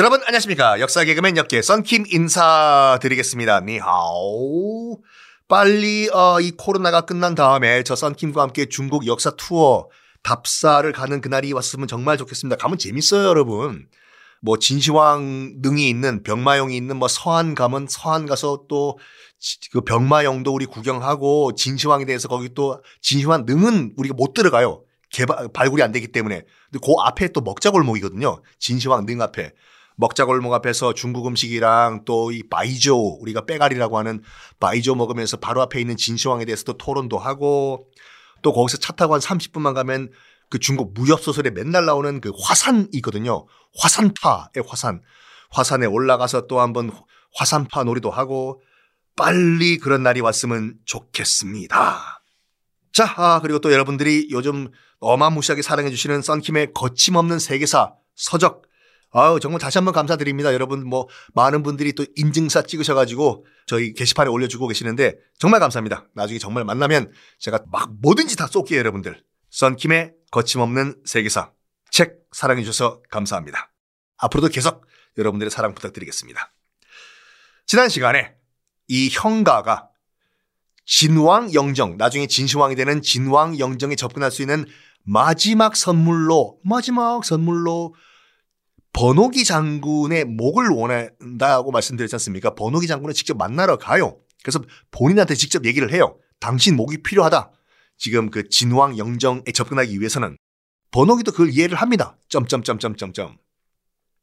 여러분 안녕하십니까? 역사 개그맨 역계 썬킴 인사드리겠습니다. 니하오. 빨리 어, 이 코로나가 끝난 다음에 저 썬킴과 함께 중국 역사 투어 답사를 가는 그날이 왔으면 정말 좋겠습니다. 가면 재밌어요 여러분. 뭐 진시황 능이 있는 병마용이 있는 뭐 서안 가면 서안 가서 또 그 병마용도 우리 구경하고 진시황에 대해서 거기 또 진시황 능은 우리가 못 들어가요. 개발 발굴이 안 되기 때문에. 근데 그 앞에 또 먹자골목이거든요. 진시황 능 앞에 먹자골목 앞에서 중국 음식이랑 또 이 바이조 우리가 빼가리라고 하는 바이조 먹으면서 바로 앞에 있는 진시황에 대해서도 토론도 하고 또 거기서 차 타고 한 30분만 가면 그 중국 무협 소설에 맨날 나오는 그 화산이 있거든요. 화산파의 화산. 화산에 올라가서 또 한번 화산파 놀이도 하고 빨리 그런 날이 왔으면 좋겠습니다. 자, 아, 그리고 또 여러분들이 요즘 어마무시하게 사랑해주시는 썬킴의 거침없는 세계사 서적 아유, 정말 다시 한번 감사드립니다. 여러분, 뭐, 많은 분들이 또 인증사 찍으셔가지고 저희 게시판에 올려주고 계시는데 정말 감사합니다. 나중에 정말 만나면 제가 막 뭐든지 다 쏠게요, 여러분들. 썬킴의 거침없는 세계사. 책 사랑해주셔서 감사합니다. 앞으로도 계속 여러분들의 사랑 부탁드리겠습니다. 지난 시간에 이 형가가 진왕 영정, 나중에 진시황이 되는 진왕 영정에 접근할 수 있는 마지막 선물로, 마지막 선물로 번호기 장군의 목을 원한다고 말씀드렸지 않습니까? 번호기 장군을 직접 만나러 가요. 그래서 본인한테 직접 얘기를 해요. 당신 목이 필요하다. 지금 그 진왕 영정에 접근하기 위해서는 번호기도 그걸 이해를 합니다. 점점점점점점.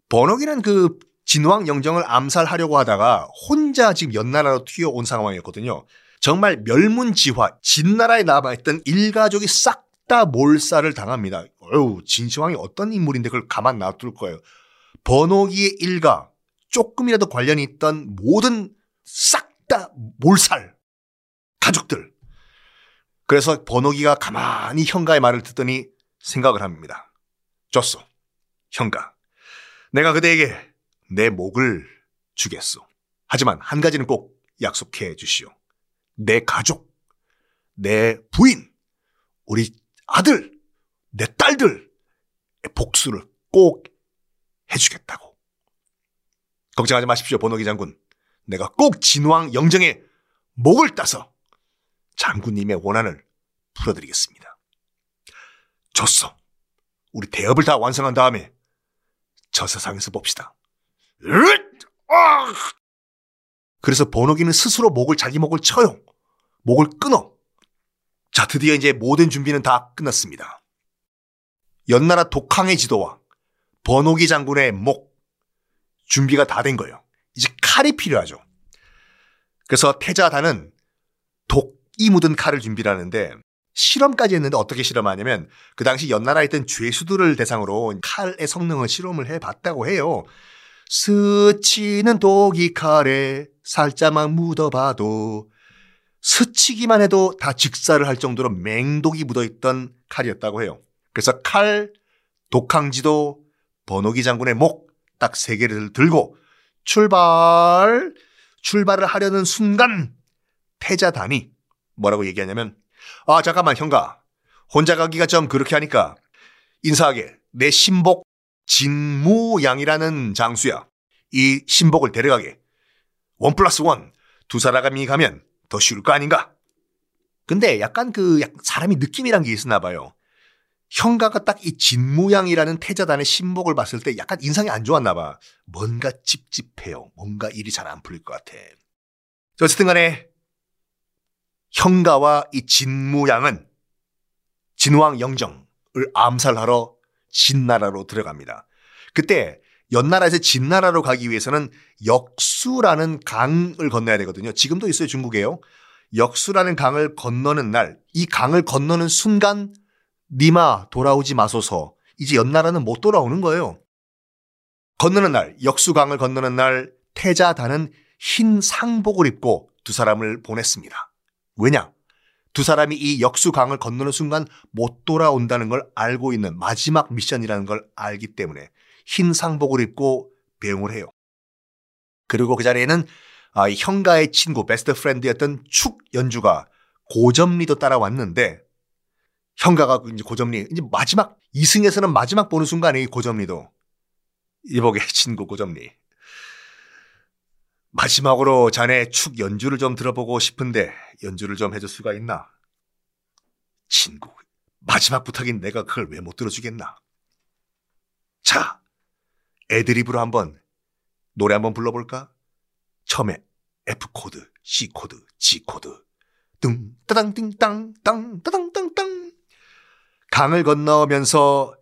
번호기는 그 진왕 영정을 암살하려고 하다가 혼자 지금 연나라로 튀어온 상황이었거든요. 정말 멸문지화, 진나라에 남아있던 일가족이 싹 다 몰살을 당합니다. 어휴, 진시황이 어떤 인물인데 그걸 가만 놔둘 거예요. 번호기의 일가, 조금이라도 관련이 있던 모든 싹 다 몰살. 가족들. 그래서 번호기가 가만히 형가의 말을 듣더니 생각을 합니다. 줬어. 형가. 내가 그대에게 내 목을 주겠소. 하지만 한 가지는 꼭 약속해 주시오. 내 가족, 내 부인, 우리 아들, 내 딸들 복수를 꼭 해주겠다고. 걱정하지 마십시오, 번호기 장군. 내가 꼭 진왕 영정의 목을 따서 장군님의 원한을 풀어드리겠습니다. 줬어. 우리 대업을 다 완성한 다음에 저 세상에서 봅시다. 그래서 번호기는 스스로 목을 자기 목을 쳐요. 목을 끊어. 자, 드디어 이제 모든 준비는 다 끝났습니다. 연나라 독항의 지도와 번호기 장군의 목 준비가 다 된 거예요. 이제 칼이 필요하죠. 그래서 태자단은 독이 묻은 칼을 준비를 하는데 실험까지 했는데 어떻게 실험하냐면 그 당시 연나라에 있던 죄수들을 대상으로 칼의 성능을 실험을 해봤다고 해요. 스치는 독이 칼에 살짝만 묻어봐도 스치기만 해도 다 직사를 할 정도로 맹독이 묻어있던 칼이었다고 해요. 그래서 칼, 독항지도, 번호기 장군의 목 딱 세 개를 들고 출발, 출발을 하려는 순간 태자단이 뭐라고 얘기하냐면 아 잠깐만 형가. 혼자 가기가 좀 그렇게 하니까 인사하게. 내 신복 진무양이라는 장수야. 이 신복을 데려가게. 원 플러스 원. 두 사람이 가면 더 쉬울 거 아닌가? 근데 약간 그 사람이 느낌이란 게 있었나 봐요. 형가가 딱 이 진무양이라는 태자단의 신복을 봤을 때 약간 인상이 안 좋았나 봐. 뭔가 찝찝해요. 뭔가 일이 잘 안 풀릴 것 같아. 어쨌든 간에 형가와 이 진무양은 진왕 영정을 암살하러 진나라로 들어갑니다. 그때 연나라에서 진나라로 가기 위해서는 역수라는 강을 건너야 되거든요. 지금도 있어요, 중국에요. 역수라는 강을 건너는 날, 이 강을 건너는 순간 니마 돌아오지 마소서. 이제 연나라는 못 돌아오는 거예요. 건너는 날, 역수강을 건너는 날 태자단은 흰 상복을 입고 두 사람을 보냈습니다. 왜냐? 두 사람이 이 역수강을 건너는 순간 못 돌아온다는 걸 알고 있는 마지막 미션이라는 걸 알기 때문에 흰 상복을 입고 배웅을 해요. 그리고 그 자리에는 아, 형가의 친구, 베스트 프렌드였던 축 연주가 고점리도 따라왔는데 형가가 이제 고점리 이제 마지막 이승에서는 마지막 보는 순간에 이 고점리도 이복의 친구 고점리. 마지막으로 자네 축 연주를 좀 들어보고 싶은데 연주를 좀 해줄 수가 있나? 친구, 마지막 부탁인 내가 그걸 왜 못 들어주겠나? 자, 애드립으로 한번 노래 한번 불러볼까? 처음에 F 코드, C 코드, G 코드, 뚱 따당 띵땅 땅 따당 땅땅 강을 건너면서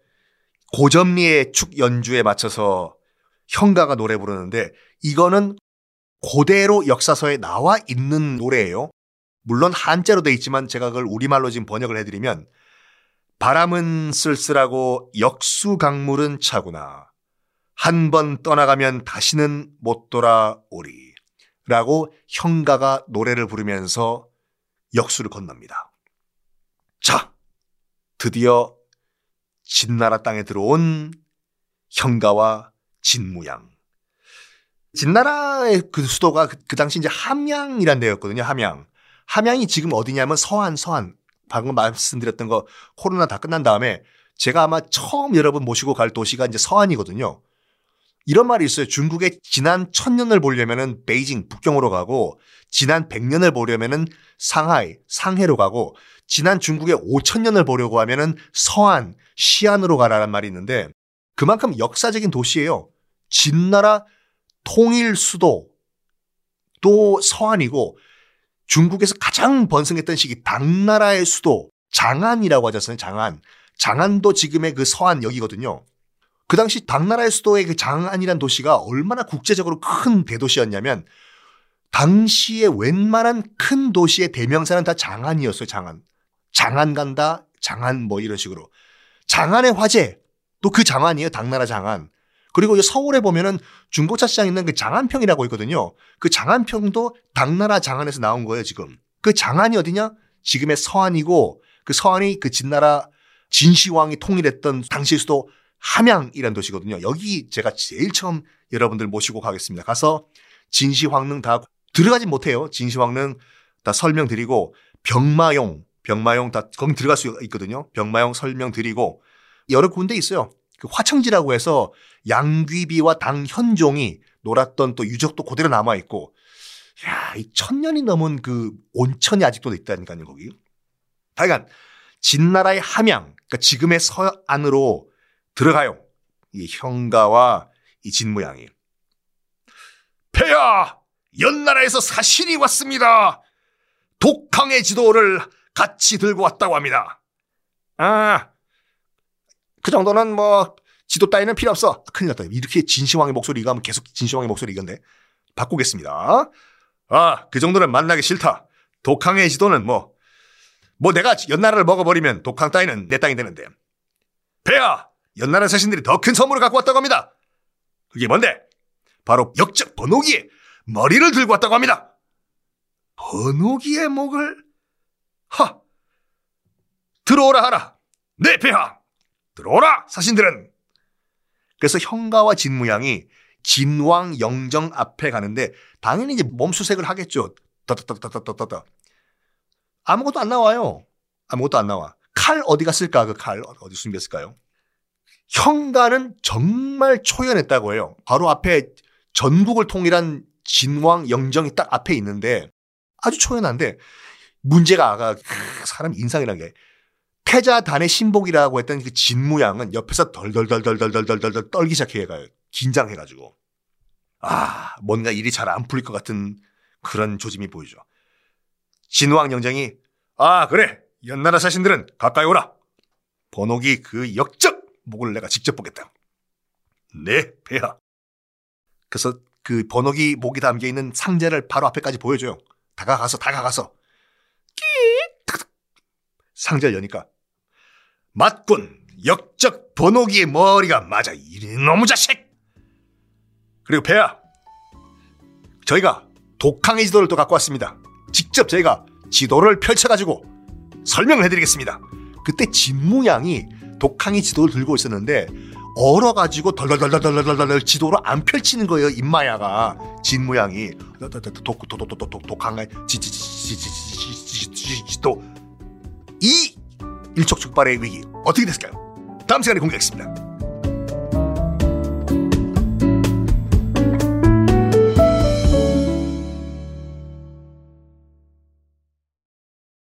고점리의 축 연주에 맞춰서 형가가 노래 부르는데 이거는 그대로 역사서에 나와 있는 노래예요. 물론 한자로 돼 있지만 제가 그걸 우리말로 지금 번역을 해드리면 바람은 쓸쓸하고 역수강물은 차구나. 한 번 떠나가면 다시는 못 돌아오리. 라고 형가가 노래를 부르면서 역수를 건넙니다. 자, 드디어 진나라 땅에 들어온 형가와 진무양. 진나라의 그 수도가 그, 그 당시 이제 함양이란 데였거든요. 함양. 함양이 지금 어디냐면 서안, 서안. 방금 말씀드렸던 거 코로나 다 끝난 다음에 제가 아마 처음 여러분 모시고 갈 도시가 이제 서안이거든요. 이런 말이 있어요. 중국의 지난 천년을 보려면은 베이징 북경으로 가고 지난 백년을 보려면은 상하이 상해로 가고 지난 중국의 오천년을 보려고 하면은 서안 시안으로 가라는 말이 있는데 그만큼 역사적인 도시예요. 진나라 통일 수도 또 서안이고 중국에서 가장 번성했던 시기 당나라의 수도 장안이라고 하잖아요. 장안. 장안도 지금의 그 서안 여기거든요. 그 당시 당나라의 수도의 그 장안이란 도시가 얼마나 국제적으로 큰 대도시였냐면 당시에 웬만한 큰 도시의 대명사는 다 장안이었어요. 장안. 장안 간다. 장안 뭐 이런 식으로. 장안의 화재. 또그 장안이에요. 당나라 장안. 그리고 서울에 보면은 중고차 시장 있는 그 장안평이라고 있거든요. 그 장안평도 당나라 장안에서 나온 거예요, 지금. 그 장안이 어디냐? 지금의 서안이고 그 서안이 그 진나라 진시황이 통일했던 당시 수도 함양이라는 도시거든요. 여기 제가 제일 처음 여러분들 모시고 가겠습니다. 가서 진시황릉 다 들어가진 못해요. 진시황릉 다 설명드리고 병마용, 병마용 다 거기 들어갈 수 있거든요. 병마용 설명드리고 여러 군데 있어요. 그 화청지라고 해서 양귀비와 당현종이 놀았던 또 유적도 그대로 남아 있고 야, 이 천년이 넘은 그 온천이 아직도 있다니까요, 거기. 하여간 진나라의 함양, 그러니까 지금의 서안으로 들어가요. 이 형가와 이 진무양이. 폐하! 연나라에서 사신이 왔습니다. 독항의 지도를 같이 들고 왔다고 합니다. 아, 그 정도는 뭐 지도 따위는 필요 없어. 큰일 났다. 이렇게 진시황의 목소리가 하면 계속 진시황의 목소리 이건데. 바꾸겠습니다. 아, 그 정도는 만나기 싫다. 독항의 지도는 뭐, 뭐 내가 연나라를 먹어버리면 독항 따위는 내 땅이 되는데. 폐하! 연나라 자신들이 더 큰 선물을 갖고 왔다고 합니다. 그게 뭔데? 바로 역적 번호기의 머리를 들고 왔다고 합니다. 번호기의 목을? 하! 들어오라 하라. 네, 폐하! 들어오라, 사신들은! 그래서 형가와 진무양이 진왕 영정 앞에 가는데 당연히 이제 몸수색을 하겠죠. 따따따따따따따. 아무것도 안 나와요. 아무것도 안 나와. 칼 어디 갔을까? 그 칼 어디 숨겼을까요? 형가는 정말 초연했다고 해요. 바로 앞에 전국을 통일한 진왕 영정이 딱 앞에 있는데 아주 초연한데 문제가 아까 사람 인상이란 게 태자단의 신복이라고 했던 그 진무양은 옆에서 덜덜덜덜덜덜덜덜 떨기 시작해가요. 긴장해가지고. 아, 뭔가 일이 잘 안 풀릴 것 같은 그런 조짐이 보이죠. 진왕 영정이 아, 그래. 연나라 자신들은 가까이 오라. 번옥이 그 역적 목을 내가 직접 보겠다. 네, 폐하. 그래서 그 번옥이 목이 담겨 있는 상자를 바로 앞에까지 보여줘요. 다가가서 다가가서 끼 상자를 여니까 맞군 역적 번호기의 머리가 맞아 이놈의 자식 그리고 배야 저희가 독항의 지도를 또 갖고 왔습니다 직접 저희가 지도를 펼쳐가지고 설명을 해드리겠습니다 그때 진무양이 독항의 지도를 들고 있었는데 얼어가지고 덜덜덜덜덜덜덜 지도로 안 펼치는 거예요 임마야가 진무양이 독독독독독독독항의 지지지지지지지도 이 일촉즉발의 위기 어떻게 됐을까요? 다음 시간에 공개하겠습니다.